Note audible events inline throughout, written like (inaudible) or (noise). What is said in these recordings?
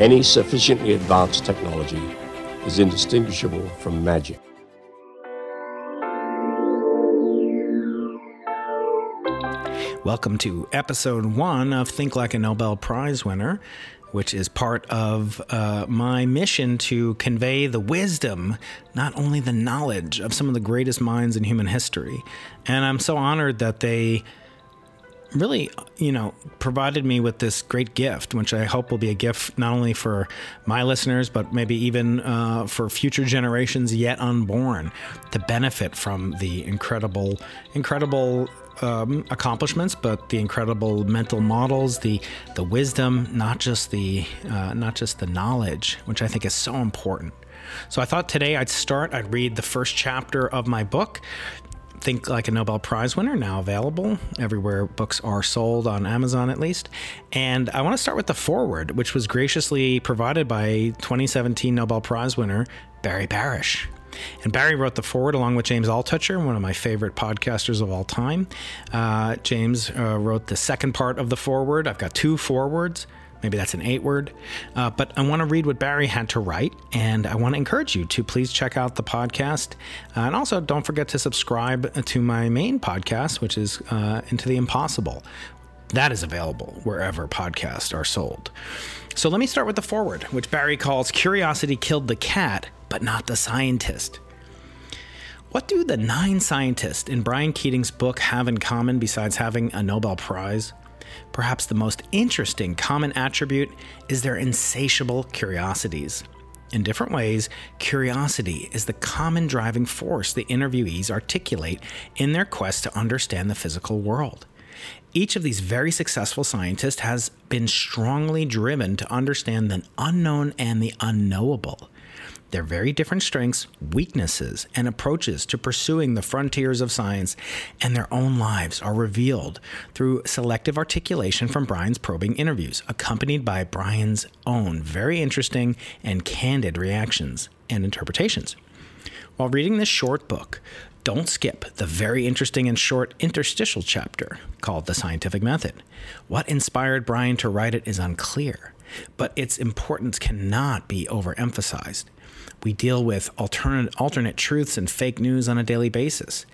Any sufficiently advanced technology is indistinguishable from magic. Welcome to episode one of Think Like a Nobel Prize winner, which is part of uh, my mission to convey the wisdom, not only the knowledge, of some of the greatest minds in human history. And I'm so honored that they really, you know, provided me with this great gift, which I hope will be a gift not only for my listeners, but maybe even uh, for future generations yet unborn to benefit from the incredible, incredible um, accomplishments, but the incredible mental models, the the wisdom, not just the uh, not just the knowledge, which I think is so important. So I thought today I'd start. I'd read the first chapter of my book. Think Like a Nobel Prize winner, now available everywhere books are sold on Amazon at least. And I want to start with the foreword, which was graciously provided by 2017 Nobel Prize winner Barry Barish. And Barry wrote the foreword along with James Altucher, one of my favorite podcasters of all time. Uh, James uh, wrote the second part of the foreword. I've got two forewords. Maybe that's an eight word. Uh, but I want to read what Barry had to write, and I want to encourage you to please check out the podcast. Uh, and also, don't forget to subscribe to my main podcast, which is uh, Into the Impossible. That is available wherever podcasts are sold. So let me start with the foreword, which Barry calls Curiosity Killed the Cat, but not the scientist. What do the nine scientists in Brian Keating's book have in common besides having a Nobel Prize? Perhaps the most interesting common attribute is their insatiable curiosities. In different ways, curiosity is the common driving force the interviewees articulate in their quest to understand the physical world. Each of these very successful scientists has been strongly driven to understand the unknown and the unknowable. Their very different strengths, weaknesses, and approaches to pursuing the frontiers of science and their own lives are revealed through selective articulation from Brian's probing interviews, accompanied by Brian's own very interesting and candid reactions and interpretations. While reading this short book, don't skip the very interesting and short interstitial chapter called The Scientific Method. What inspired Brian to write it is unclear, but its importance cannot be overemphasized. We deal with alternate, alternate truths and fake news on a daily basis.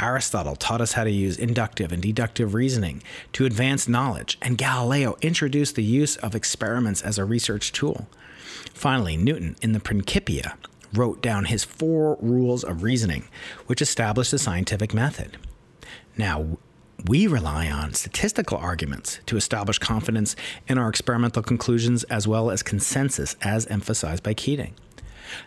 Aristotle taught us how to use inductive and deductive reasoning to advance knowledge, and Galileo introduced the use of experiments as a research tool. Finally, Newton, in the Principia, wrote down his four rules of reasoning, which established the scientific method. Now, we rely on statistical arguments to establish confidence in our experimental conclusions as well as consensus, as emphasized by Keating.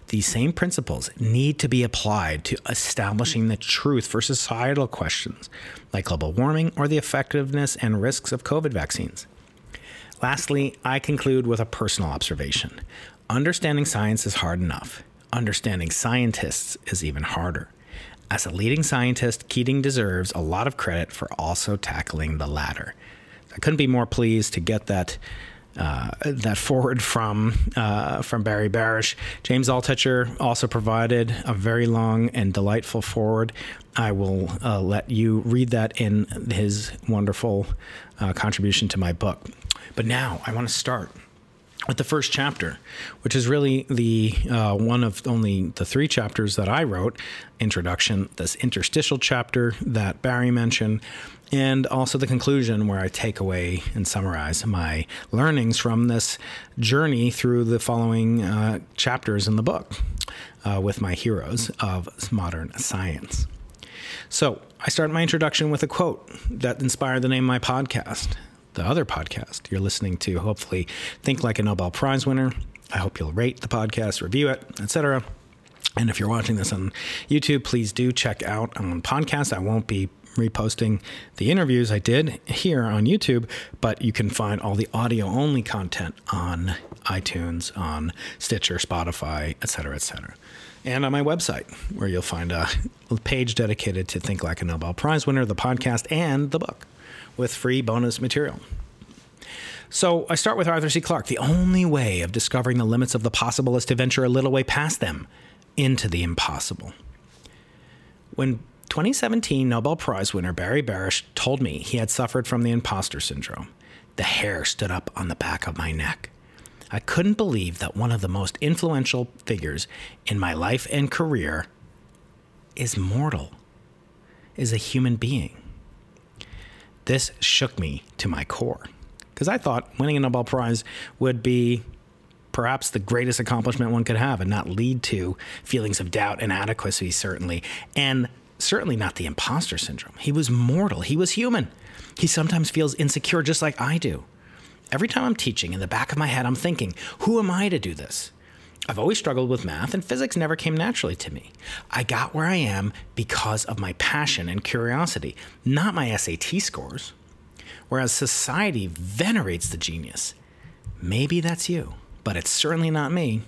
These same principles need to be applied to establishing the truth for societal questions like global warming or the effectiveness and risks of COVID vaccines. Lastly, I conclude with a personal observation. Understanding science is hard enough. Understanding scientists is even harder. As a leading scientist, Keating deserves a lot of credit for also tackling the latter. I couldn't be more pleased to get that uh, that forward from uh, from Barry Barish. James Altucher also provided a very long and delightful forward. I will uh, let you read that in his wonderful uh, contribution to my book. But now I want to start with the first chapter, which is really the uh, one of only the three chapters that I wrote introduction, this interstitial chapter that Barry mentioned, and also the conclusion where I take away and summarize my learnings from this journey through the following uh, chapters in the book uh, with my heroes of modern science. So I start my introduction with a quote that inspired the name of my podcast the other podcast you're listening to. Hopefully, think like a Nobel Prize winner. I hope you'll rate the podcast, review it, etc. And if you're watching this on YouTube, please do check out um, on podcast. I won't be reposting the interviews I did here on YouTube, but you can find all the audio only content on iTunes, on Stitcher, Spotify, etc., etc. And on my website, where you'll find a page dedicated to Think Like a Nobel Prize winner, the podcast, and the book with free bonus material. So I start with Arthur C. Clarke. The only way of discovering the limits of the possible is to venture a little way past them into the impossible. When 2017 Nobel Prize winner Barry Barish told me he had suffered from the imposter syndrome, the hair stood up on the back of my neck. I couldn't believe that one of the most influential figures in my life and career is mortal, is a human being. This shook me to my core because I thought winning a Nobel Prize would be perhaps the greatest accomplishment one could have and not lead to feelings of doubt and inadequacy, certainly, and certainly not the imposter syndrome. He was mortal, he was human. He sometimes feels insecure just like I do. Every time I'm teaching, in the back of my head, I'm thinking, who am I to do this? I've always struggled with math, and physics never came naturally to me. I got where I am because of my passion and curiosity, not my SAT scores. Whereas society venerates the genius. Maybe that's you but it's certainly not me.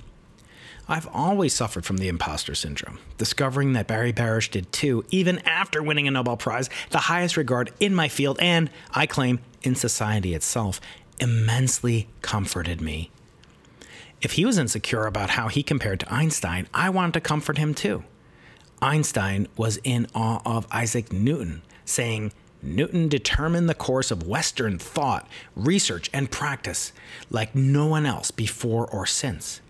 I've always suffered from the imposter syndrome, discovering that Barry Barish did too, even after winning a Nobel Prize, the highest regard in my field, and, I claim, in society itself, immensely comforted me. If he was insecure about how he compared to Einstein, I wanted to comfort him too. Einstein was in awe of Isaac Newton, saying, Newton determined the course of Western thought, research, and practice like no one else before or since.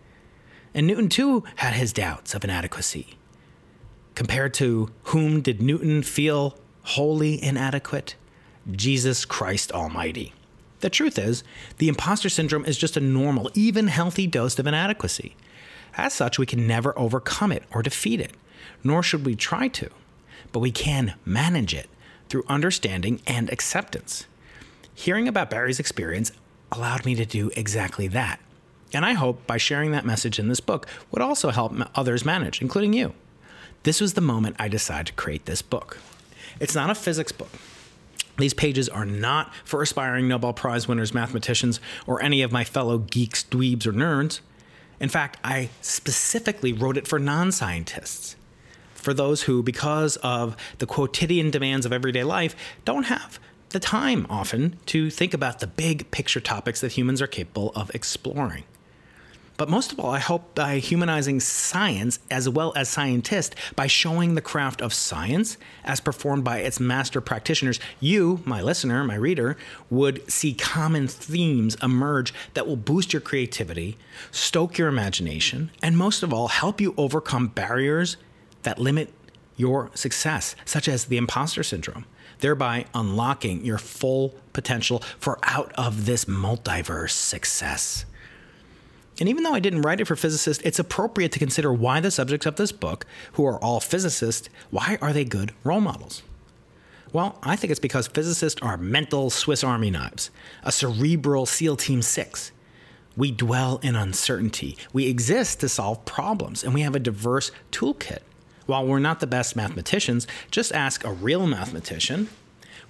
And Newton, too, had his doubts of inadequacy. Compared to whom did Newton feel wholly inadequate? Jesus Christ Almighty. The truth is, the imposter syndrome is just a normal, even healthy dose of inadequacy. As such, we can never overcome it or defeat it, nor should we try to. But we can manage it through understanding and acceptance. Hearing about Barry's experience allowed me to do exactly that. And I hope by sharing that message in this book would also help others manage, including you. This was the moment I decided to create this book. It's not a physics book. These pages are not for aspiring Nobel Prize winners, mathematicians, or any of my fellow geeks, dweebs, or nerds. In fact, I specifically wrote it for non scientists for those who, because of the quotidian demands of everyday life, don't have the time often to think about the big picture topics that humans are capable of exploring. But most of all, I hope by humanizing science as well as scientists, by showing the craft of science as performed by its master practitioners, you, my listener, my reader, would see common themes emerge that will boost your creativity, stoke your imagination, and most of all, help you overcome barriers that limit your success, such as the imposter syndrome, thereby unlocking your full potential for out of this multiverse success. And even though I didn't write it for physicists, it's appropriate to consider why the subjects of this book, who are all physicists, why are they good role models? Well, I think it's because physicists are mental Swiss Army knives, a cerebral SEAL Team 6. We dwell in uncertainty. We exist to solve problems, and we have a diverse toolkit. While we're not the best mathematicians, just ask a real mathematician.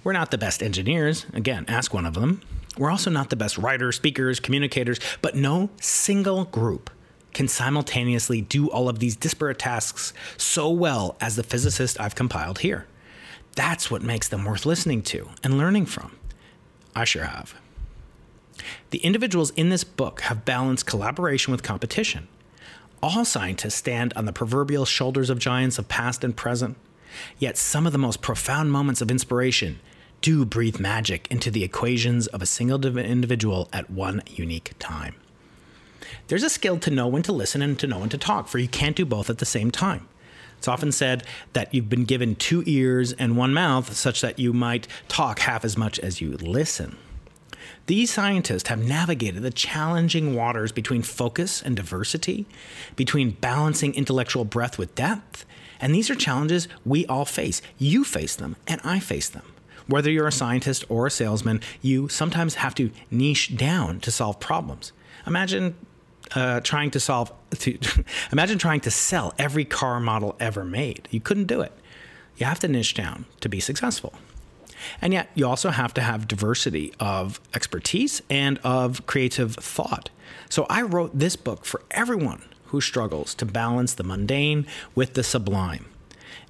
We're not the best engineers. Again, ask one of them. We're also not the best writers, speakers, communicators, but no single group can simultaneously do all of these disparate tasks so well as the physicist I've compiled here. That's what makes them worth listening to and learning from. I sure have. The individuals in this book have balanced collaboration with competition. All scientists stand on the proverbial shoulders of giants of past and present. Yet some of the most profound moments of inspiration do breathe magic into the equations of a single individual at one unique time. There's a skill to know when to listen and to know when to talk, for you can't do both at the same time. It's often said that you've been given two ears and one mouth, such that you might talk half as much as you listen. These scientists have navigated the challenging waters between focus and diversity, between balancing intellectual breadth with depth, and these are challenges we all face. You face them, and I face them. Whether you're a scientist or a salesman, you sometimes have to niche down to solve problems. Imagine uh, trying to solve, to, (laughs) imagine trying to sell every car model ever made. You couldn't do it. You have to niche down to be successful. And yet, you also have to have diversity of expertise and of creative thought. So, I wrote this book for everyone who struggles to balance the mundane with the sublime.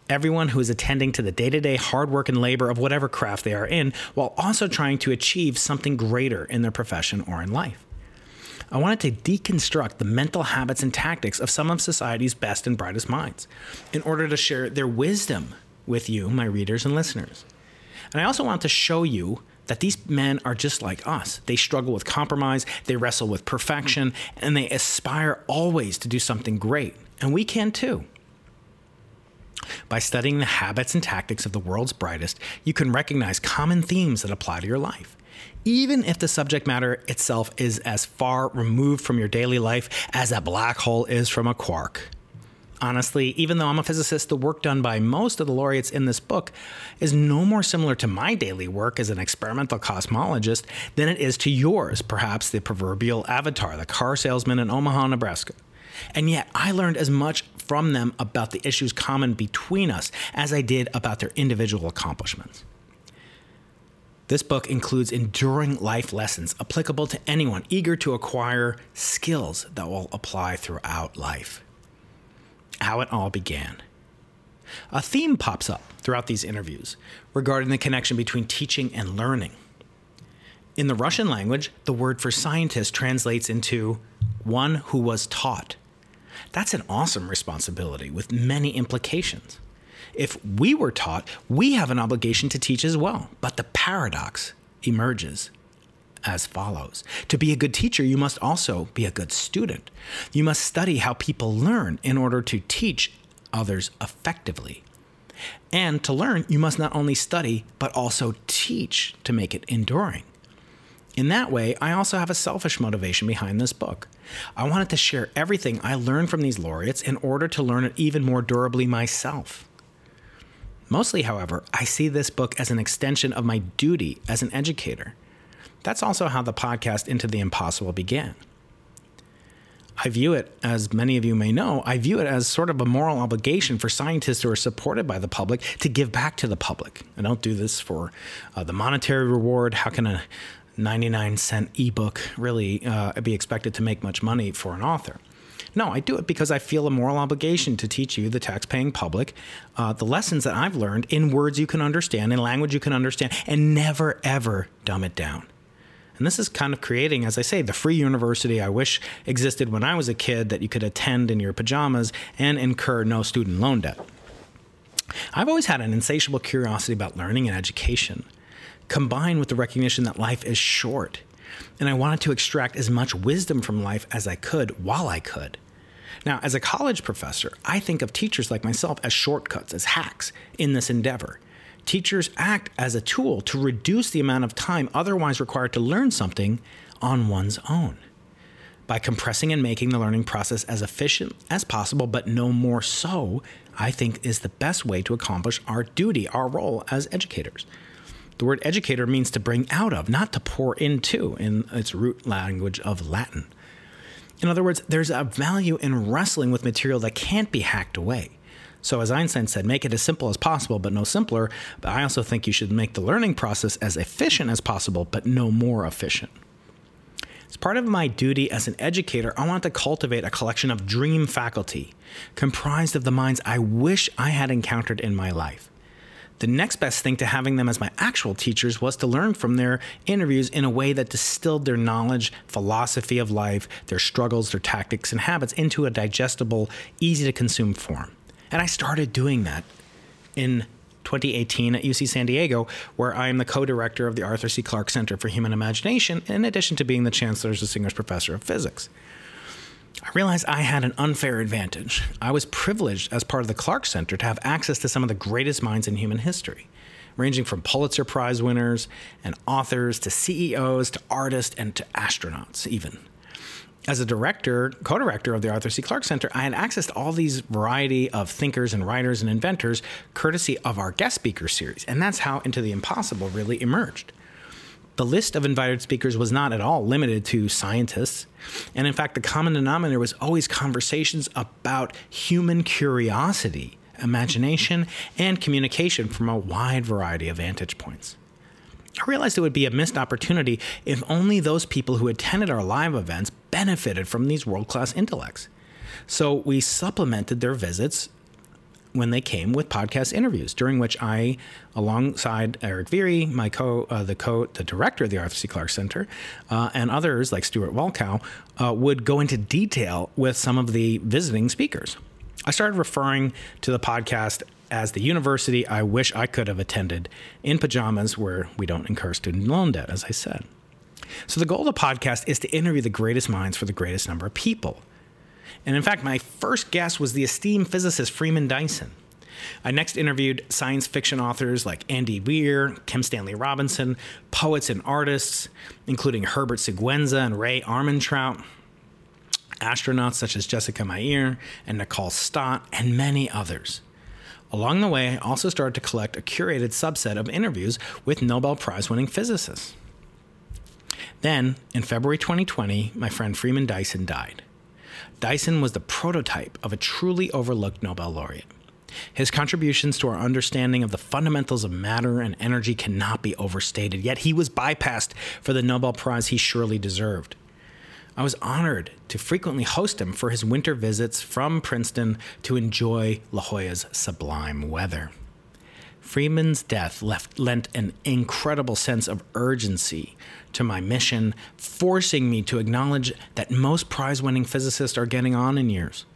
Everyone who is attending to the day to day hard work and labor of whatever craft they are in, while also trying to achieve something greater in their profession or in life. I wanted to deconstruct the mental habits and tactics of some of society's best and brightest minds in order to share their wisdom with you, my readers and listeners. And I also want to show you that these men are just like us. They struggle with compromise, they wrestle with perfection, and they aspire always to do something great. And we can too. By studying the habits and tactics of the world's brightest, you can recognize common themes that apply to your life. Even if the subject matter itself is as far removed from your daily life as a black hole is from a quark. Honestly, even though I'm a physicist, the work done by most of the laureates in this book is no more similar to my daily work as an experimental cosmologist than it is to yours, perhaps the proverbial avatar, the car salesman in Omaha, Nebraska. And yet, I learned as much from them about the issues common between us as I did about their individual accomplishments. This book includes enduring life lessons applicable to anyone eager to acquire skills that will apply throughout life. How it all began. A theme pops up throughout these interviews regarding the connection between teaching and learning. In the Russian language, the word for scientist translates into one who was taught. That's an awesome responsibility with many implications. If we were taught, we have an obligation to teach as well. But the paradox emerges as follows To be a good teacher, you must also be a good student. You must study how people learn in order to teach others effectively. And to learn, you must not only study, but also teach to make it enduring. In that way, I also have a selfish motivation behind this book. I wanted to share everything I learned from these laureates in order to learn it even more durably myself. Mostly, however, I see this book as an extension of my duty as an educator. That's also how the podcast Into the Impossible began. I view it, as many of you may know, I view it as sort of a moral obligation for scientists who are supported by the public to give back to the public. I don't do this for uh, the monetary reward. How can a 99 cent ebook really uh, be expected to make much money for an author. No, I do it because I feel a moral obligation to teach you, the tax-paying public, uh, the lessons that I've learned in words you can understand, in language you can understand, and never ever dumb it down. And this is kind of creating, as I say, the free university I wish existed when I was a kid that you could attend in your pajamas and incur no student loan debt. I've always had an insatiable curiosity about learning and education combined with the recognition that life is short. And I wanted to extract as much wisdom from life as I could while I could. Now, as a college professor, I think of teachers like myself as shortcuts, as hacks in this endeavor. Teachers act as a tool to reduce the amount of time otherwise required to learn something on one's own. By compressing and making the learning process as efficient as possible, but no more so, I think is the best way to accomplish our duty, our role as educators. The word educator means to bring out of, not to pour into, in its root language of Latin. In other words, there's a value in wrestling with material that can't be hacked away. So, as Einstein said, make it as simple as possible, but no simpler. But I also think you should make the learning process as efficient as possible, but no more efficient. As part of my duty as an educator, I want to cultivate a collection of dream faculty comprised of the minds I wish I had encountered in my life. The next best thing to having them as my actual teachers was to learn from their interviews in a way that distilled their knowledge, philosophy of life, their struggles, their tactics, and habits into a digestible, easy to consume form. And I started doing that in 2018 at UC San Diego, where I am the co director of the Arthur C. Clarke Center for Human Imagination, in addition to being the Chancellor's Distinguished Professor of Physics. I realized I had an unfair advantage. I was privileged as part of the Clarke Center to have access to some of the greatest minds in human history, ranging from Pulitzer Prize winners and authors to CEOs to artists and to astronauts, even. As a director, co director of the Arthur C. Clarke Center, I had access to all these variety of thinkers and writers and inventors, courtesy of our guest speaker series. And that's how Into the Impossible really emerged. The list of invited speakers was not at all limited to scientists. And in fact, the common denominator was always conversations about human curiosity, imagination, and communication from a wide variety of vantage points. I realized it would be a missed opportunity if only those people who attended our live events benefited from these world class intellects. So we supplemented their visits when they came with podcast interviews, during which I, alongside Erik Viirre, my co, uh, the co, the director of the Arthur C. Clarke Center, uh, and others like Stuart Walkow, uh, would go into detail with some of the visiting speakers. I started referring to the podcast as the university I wish I could have attended in pajamas where we don't incur student loan debt, as I said. So, the goal of the podcast is to interview the greatest minds for the greatest number of people. And in fact, my first guest was the esteemed physicist Freeman Dyson. I next interviewed science fiction authors like Andy Weir, Kim Stanley Robinson, poets and artists, including Herbert Siguenza and Rae Armantrout, astronauts such as Jessica Meir and Nicole Stott, and many others. Along the way, I also started to collect a curated subset of interviews with Nobel Prize winning physicists. Then, in February 2020, my friend Freeman Dyson died. Dyson was the prototype of a truly overlooked Nobel laureate. His contributions to our understanding of the fundamentals of matter and energy cannot be overstated, yet he was bypassed for the Nobel Prize he surely deserved. I was honored to frequently host him for his winter visits from Princeton to enjoy La Jolla's sublime weather. Freeman's death left, lent an incredible sense of urgency to my mission, forcing me to acknowledge that most prize winning physicists are getting on in years.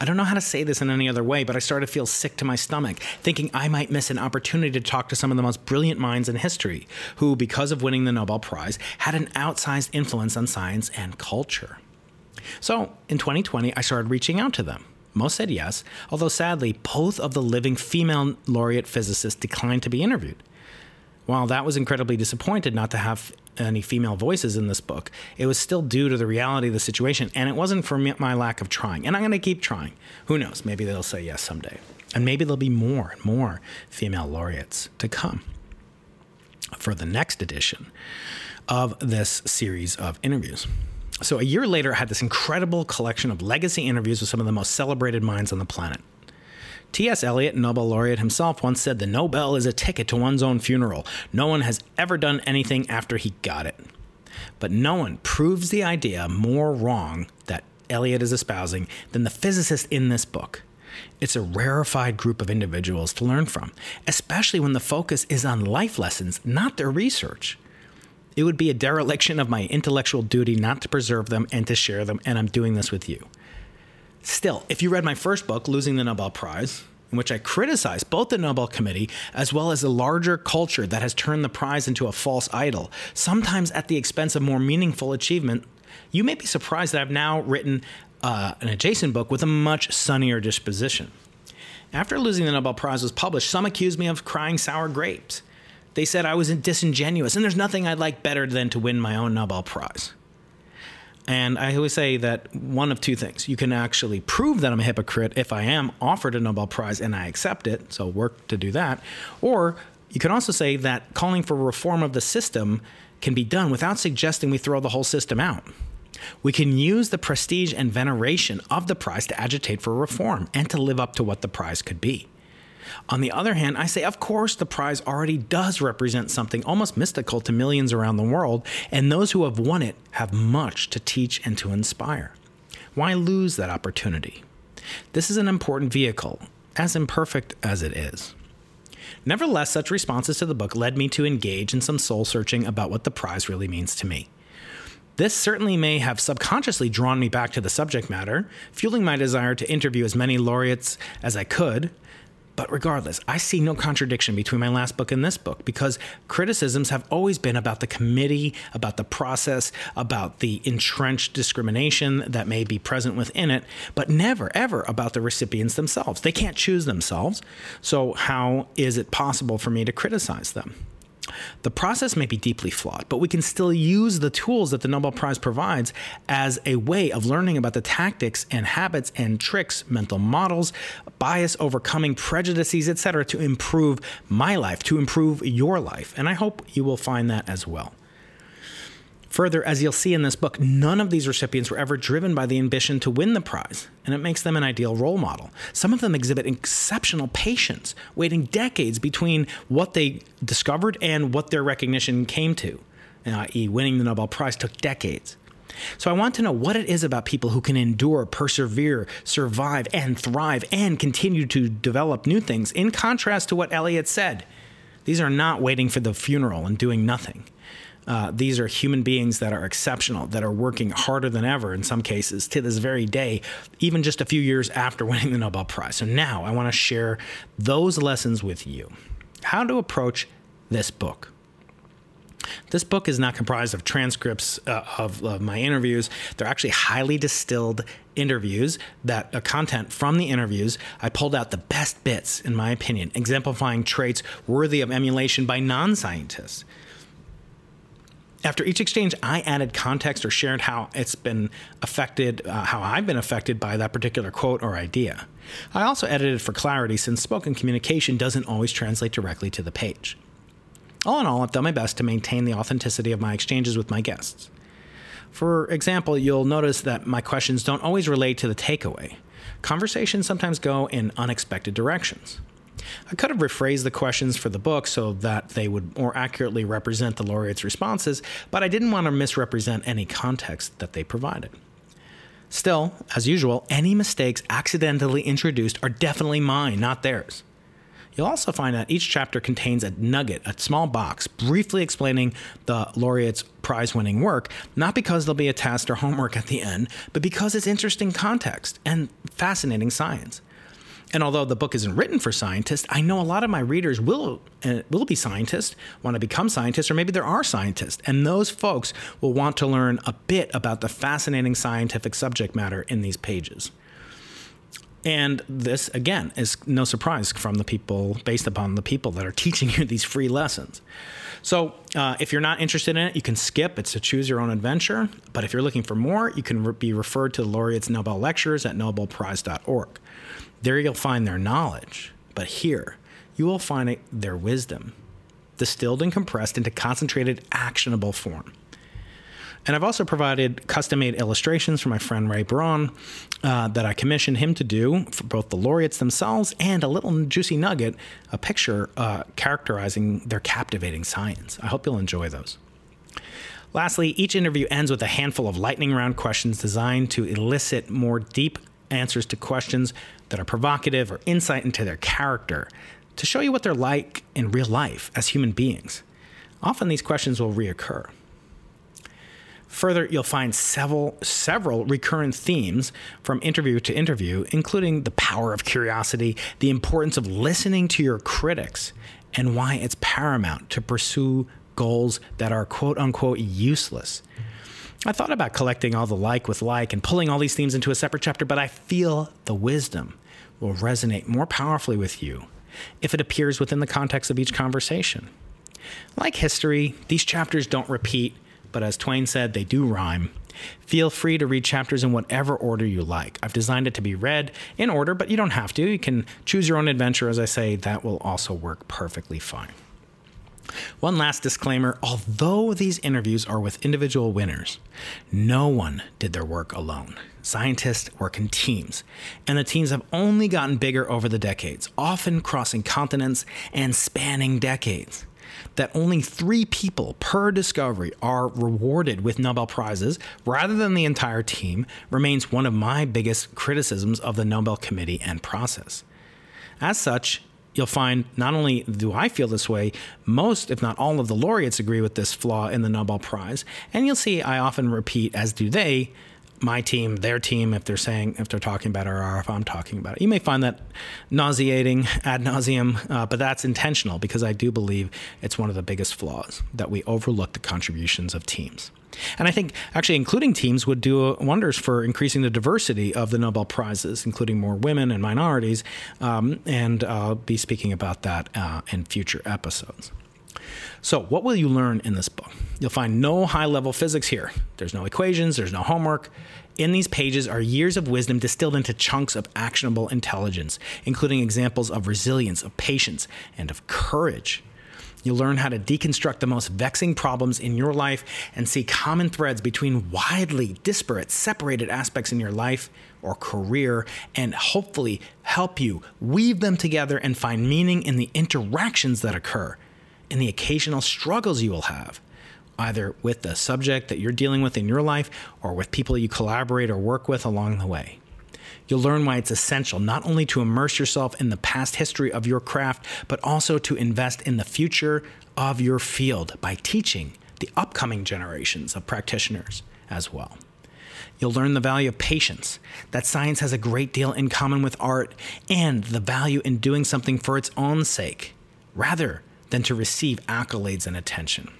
I don't know how to say this in any other way, but I started to feel sick to my stomach, thinking I might miss an opportunity to talk to some of the most brilliant minds in history, who, because of winning the Nobel Prize, had an outsized influence on science and culture. So, in 2020, I started reaching out to them. Most said yes, although sadly, both of the living female laureate physicists declined to be interviewed. While that was incredibly disappointed not to have any female voices in this book, it was still due to the reality of the situation, and it wasn't for my lack of trying. And I'm going to keep trying. Who knows? Maybe they'll say yes someday. And maybe there'll be more and more female laureates to come for the next edition of this series of interviews. So, a year later, I had this incredible collection of legacy interviews with some of the most celebrated minds on the planet. T.S. Eliot, Nobel laureate himself, once said the Nobel is a ticket to one's own funeral. No one has ever done anything after he got it. But no one proves the idea more wrong that Eliot is espousing than the physicist in this book. It's a rarefied group of individuals to learn from, especially when the focus is on life lessons, not their research. It would be a dereliction of my intellectual duty not to preserve them and to share them, and I'm doing this with you. Still, if you read my first book, Losing the Nobel Prize, in which I criticize both the Nobel Committee as well as the larger culture that has turned the prize into a false idol, sometimes at the expense of more meaningful achievement, you may be surprised that I've now written uh, an adjacent book with a much sunnier disposition. After Losing the Nobel Prize was published, some accused me of crying sour grapes. They said I was disingenuous, and there's nothing I'd like better than to win my own Nobel Prize. And I always say that one of two things. You can actually prove that I'm a hypocrite if I am offered a Nobel Prize and I accept it, so work to do that. Or you can also say that calling for reform of the system can be done without suggesting we throw the whole system out. We can use the prestige and veneration of the prize to agitate for reform and to live up to what the prize could be. On the other hand, I say, of course, the prize already does represent something almost mystical to millions around the world, and those who have won it have much to teach and to inspire. Why lose that opportunity? This is an important vehicle, as imperfect as it is. Nevertheless, such responses to the book led me to engage in some soul searching about what the prize really means to me. This certainly may have subconsciously drawn me back to the subject matter, fueling my desire to interview as many laureates as I could, but regardless, I see no contradiction between my last book and this book because criticisms have always been about the committee, about the process, about the entrenched discrimination that may be present within it, but never, ever about the recipients themselves. They can't choose themselves. So, how is it possible for me to criticize them? The process may be deeply flawed, but we can still use the tools that the Nobel Prize provides as a way of learning about the tactics and habits and tricks, mental models, bias overcoming prejudices, etc., to improve my life, to improve your life. And I hope you will find that as well. Further, as you'll see in this book, none of these recipients were ever driven by the ambition to win the prize, and it makes them an ideal role model. Some of them exhibit exceptional patience, waiting decades between what they discovered and what their recognition came to, i.e., winning the Nobel Prize took decades. So I want to know what it is about people who can endure, persevere, survive, and thrive, and continue to develop new things, in contrast to what Eliot said. These are not waiting for the funeral and doing nothing. Uh, these are human beings that are exceptional, that are working harder than ever in some cases to this very day, even just a few years after (laughs) winning the Nobel Prize. So now I want to share those lessons with you. How to approach this book. This book is not comprised of transcripts uh, of, of, my interviews. They're actually highly distilled interviews that uh, content from the interviews. I pulled out the best bits, in my opinion, exemplifying traits worthy of emulation by non scientists. After each exchange, I added context or shared how it's been affected, uh, how I've been affected by that particular quote or idea. I also edited for clarity since spoken communication doesn't always translate directly to the page. All in all, I've done my best to maintain the authenticity of my exchanges with my guests. For example, you'll notice that my questions don't always relate to the takeaway. Conversations sometimes go in unexpected directions. I could have rephrased the questions for the book so that they would more accurately represent the laureate's responses, but I didn't want to misrepresent any context that they provided. Still, as usual, any mistakes accidentally introduced are definitely mine, not theirs. You'll also find that each chapter contains a nugget, a small box, briefly explaining the laureate's prize winning work, not because there'll be a test or homework at the end, but because it's interesting context and fascinating science. And although the book isn't written for scientists, I know a lot of my readers will uh, will be scientists, want to become scientists, or maybe there are scientists, and those folks will want to learn a bit about the fascinating scientific subject matter in these pages. And this, again, is no surprise from the people, based upon the people that are (laughs) teaching you these free lessons. So, uh, if you're not interested in it, you can skip. It's a choose your own adventure. But if you're looking for more, you can re- be referred to the laureates' Nobel lectures at nobelprize.org. There you'll find their knowledge. But here, you will find their wisdom, distilled and compressed into concentrated, actionable form. And I've also provided custom made illustrations for my friend Ray Braun uh, that I commissioned him to do for both the laureates themselves and a little juicy nugget, a picture uh, characterizing their captivating science. I hope you'll enjoy those. Lastly, each interview ends with a handful of lightning round questions designed to elicit more deep answers to questions that are provocative or insight into their character to show you what they're like in real life as human beings. Often these questions will reoccur. Further, you'll find several several recurrent themes from interview to interview, including the power of curiosity, the importance of listening to your critics, and why it's paramount to pursue goals that are quote unquote useless. I thought about collecting all the like with like and pulling all these themes into a separate chapter, but I feel the wisdom will resonate more powerfully with you if it appears within the context of each conversation. Like history, these chapters don't repeat but as Twain said, they do rhyme. Feel free to read chapters in whatever order you like. I've designed it to be read in order, but you don't have to. You can choose your own adventure, as I say, that will also work perfectly fine. One last disclaimer although these interviews are with individual winners, no one did their work alone. Scientists work in teams, and the teams have only gotten bigger over the decades, often crossing continents and spanning decades that only three people per discovery are rewarded with Nobel Prizes rather than the entire team remains one of my biggest criticisms of the Nobel Committee and process. As such, you'll find not only do I feel this way, most, if not all, of the laureates agree with this flaw in the Nobel Prize. And you'll see I often repeat, as do they, my team, their team, if they're saying, if they're talking about it or if I'm talking about it. You may find that nauseating ad nauseum, uh, but that's intentional because I do believe it's one of the biggest flaws that we overlook the contributions of teams. And I think actually including teams would do wonders for increasing the diversity of the Nobel Prizes, including more women and minorities. Um, and I'll be speaking about that uh, in future episodes. So, what will you learn in this book? You'll find no high level physics here. There's no equations, there's no homework. In these pages are years of wisdom distilled into chunks of actionable intelligence, including examples of resilience, of patience, and of courage. You'll learn how to deconstruct the most vexing problems in your life and see common threads between widely disparate, separated aspects in your life or career, and hopefully help you weave them together and find meaning in the interactions that occur and the occasional struggles you will have, either with the subject that you're dealing with in your life or with people you collaborate or work with along the way. You'll learn why it's essential not only to immerse yourself in the past history of your craft, but also to invest in the future of your field by teaching the upcoming generations of practitioners as well. You'll learn the value of patience, that science has a great deal in common with art, and the value in doing something for its own sake, rather than to receive accolades and attention.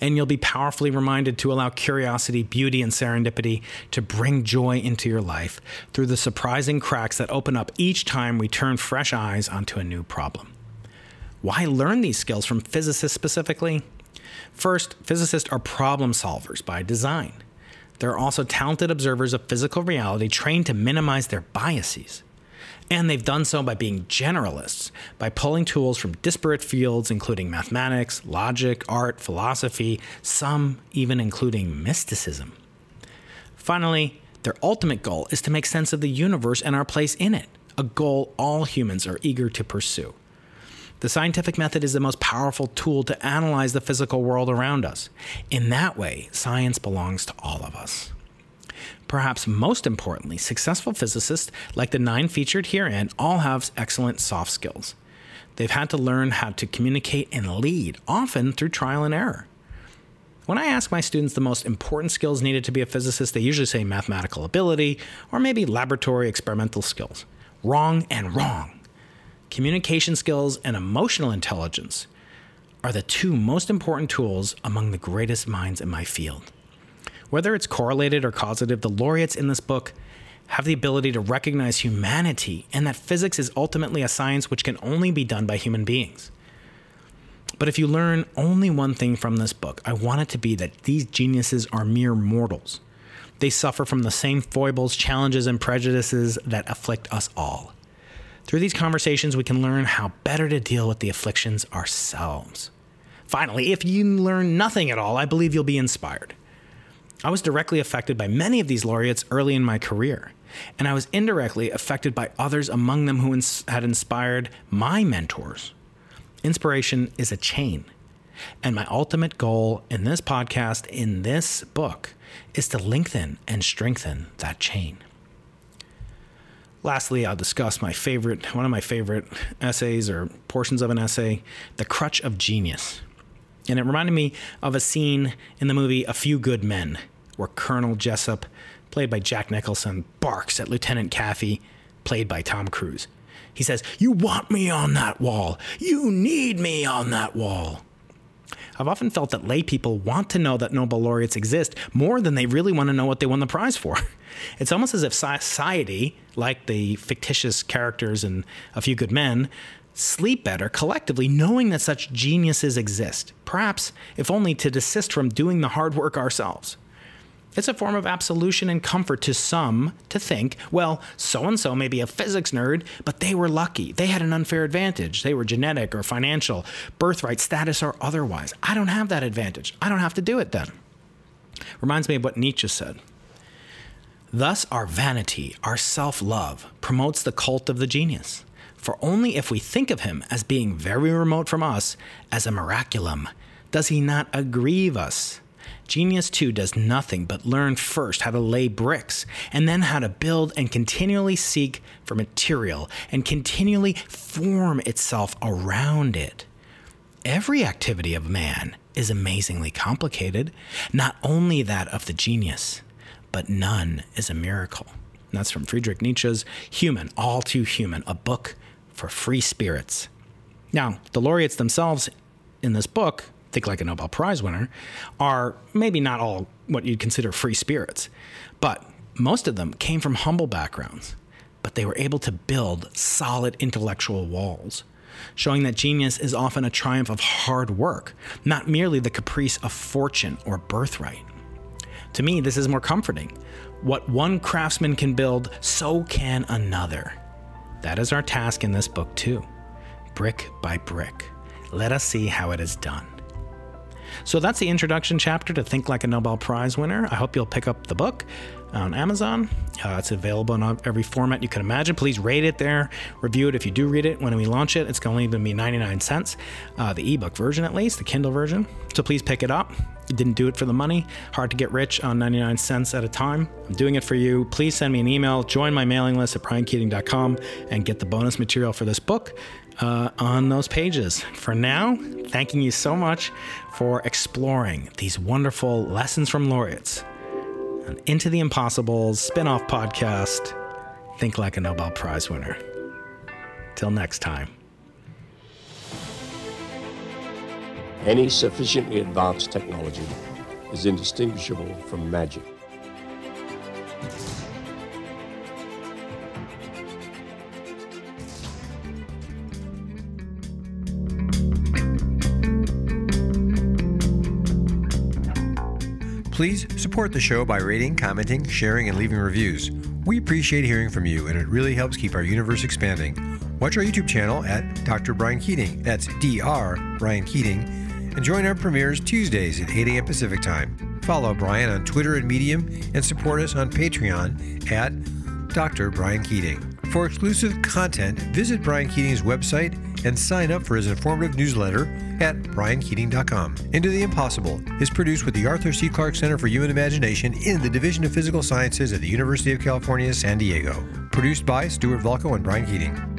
And you'll be powerfully reminded to allow curiosity, beauty, and serendipity to bring joy into your life through the surprising cracks that open up each time we turn fresh eyes onto a new problem. Why learn these skills from physicists specifically? First, physicists are problem solvers by design. They're also talented observers of physical reality trained to minimize their biases. And they've done so by being generalists, by pulling tools from disparate fields, including mathematics, logic, art, philosophy, some even including mysticism. Finally, their ultimate goal is to make sense of the universe and our place in it, a goal all humans are eager to pursue. The scientific method is the most powerful tool to analyze the physical world around us. In that way, science belongs to all of us. Perhaps most importantly, successful physicists, like the nine featured herein, all have excellent soft skills. They've had to learn how to communicate and lead, often through trial and error. When I ask my students the most important skills needed to be a physicist, they usually say mathematical ability or maybe laboratory experimental skills. Wrong and wrong communication skills, and emotional intelligence are the two most important tools among the greatest minds in my field. Whether it's correlated or causative, the laureates in this book have the ability to recognize humanity and that physics is ultimately a science which can only be done by human beings. But if you learn only one thing from this book, I want it to be that these geniuses are mere mortals. They suffer from the same foibles, challenges, and prejudices that afflict us all. Through these conversations, we can learn how better to deal with the afflictions ourselves. Finally, if you learn nothing at all, I believe you'll be inspired. I was directly affected by many of these laureates early in my career, and I was indirectly affected by others among them who ins- had inspired my mentors. Inspiration is a chain, and my ultimate goal in this podcast, in this book, is to lengthen and strengthen that chain. Lastly, I'll discuss my favorite, one of my favorite essays or portions of an essay, The Crutch of Genius. And it reminded me of a scene in the movie A Few Good Men, where Colonel Jessup, played by Jack Nicholson, barks at Lieutenant Kaffee, played by Tom Cruise. He says, You want me on that wall. You need me on that wall. I've often felt that lay people want to know that Nobel laureates exist more than they really want to know what they won the prize for. (laughs) It's almost as if society, like the fictitious characters in A Few Good Men, sleep better collectively knowing that such geniuses exist, perhaps, if only to desist from doing the hard work ourselves. It's a form of absolution and comfort to some to think, well, so and so may be a physics nerd, but they were lucky. They had an unfair advantage. They were genetic or financial, birthright, status, or otherwise. I don't have that advantage. I don't have to do it then. Reminds me of what Nietzsche said. Thus, our vanity, our self love, promotes the cult of the genius. For only if we think of him as being very remote from us, as a miraculum, does he not aggrieve us. Genius too does nothing but learn first how to lay bricks, and then how to build and continually seek for material and continually form itself around it. Every activity of man is amazingly complicated, not only that of the genius but none is a miracle. And that's from Friedrich Nietzsche's Human, All Too Human, a book for free spirits. Now, the laureates themselves in this book, Think Like a Nobel Prize winner, are maybe not all what you'd consider free spirits, but most of them came from humble backgrounds, but they were able to build solid intellectual walls, showing that genius is often a triumph of hard work, not merely the caprice of fortune or birthright. To me, this is more comforting. What one craftsman can build, so can another. That is our task in this book, too. Brick by brick. Let us see how it is done. So that's the introduction chapter to Think Like a Nobel Prize winner. I hope you'll pick up the book on Amazon. Uh, it's available in every format you can imagine. Please rate it there, review it if you do read it. When we launch it, it's going to be 99 cents, uh, the ebook version at least, the Kindle version. So please pick it up. didn't do it for the money. Hard to get rich on 99 cents at a time. I'm doing it for you. Please send me an email, join my mailing list at briankeating.com, and get the bonus material for this book uh, on those pages. For now, thanking you so much for exploring these wonderful lessons from laureates. An Into the Impossible spin off podcast, Think Like a Nobel Prize winner. Till next time. Any sufficiently advanced technology is indistinguishable from magic. Please support the show by rating, commenting, sharing, and leaving reviews. We appreciate hearing from you, and it really helps keep our universe expanding. Watch our YouTube channel at Dr. Brian Keating. That's Dr. Brian Keating. And join our premieres Tuesdays at 8 a.m. Pacific Time. Follow Brian on Twitter and Medium, and support us on Patreon at Dr. Brian Keating. For exclusive content, visit Brian Keating's website and sign up for his informative newsletter at briankeating.com. Into the Impossible is produced with the Arthur C. Clarke Center for Human Imagination in the Division of Physical Sciences at the University of California, San Diego. Produced by Stuart Volko and Brian Keating.